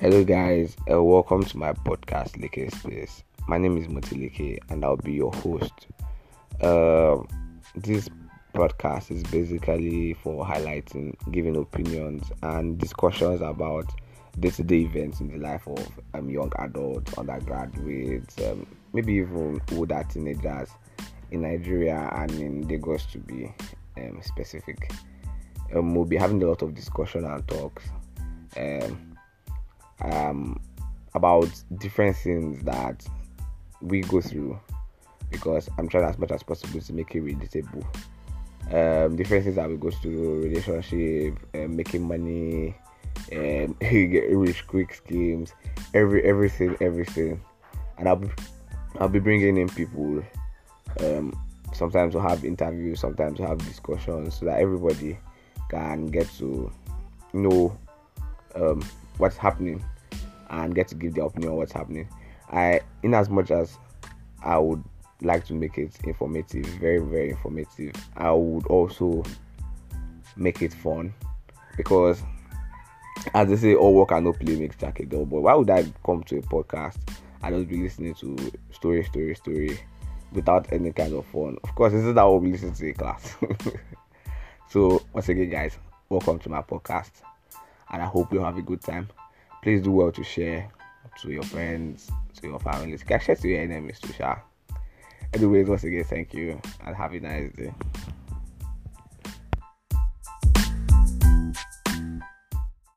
Hello, guys. Uh, welcome to my podcast, Leke Space. My name is Motileke, and I'll be your host. Uh, this podcast is basically for highlighting, giving opinions, and discussions about day-to-day events in the life of um, young adults, undergraduates, um, maybe even older teenagers in Nigeria and in Lagos to be um, specific. Um, we'll be having a lot of discussion and talks. Um, um, about different things that we go through because I'm trying as much as possible to make it relatable. Um, different things that we go through, relationship, um, making money, um, get rich quick schemes, every everything, everything, and I'll be I'll be bringing in people. Um, sometimes we'll have interviews, sometimes we'll have discussions, so that everybody can get to know um, what's happening and get to give their opinion on what's happening. I, in as much as I would like to make it informative, very very informative, I would also make it fun because, as they say, all work and no play makes Jack a dull boy. Why would I come to a podcast and just be listening to story, story, story without any kind of fun? Of course, this is how we listen to a class. so once again, guys, welcome to my podcast, and I hope you have a good time please do well to share to your friends, to your families. You can share to your enemies to share. Anyways, once again, thank you and have a nice day.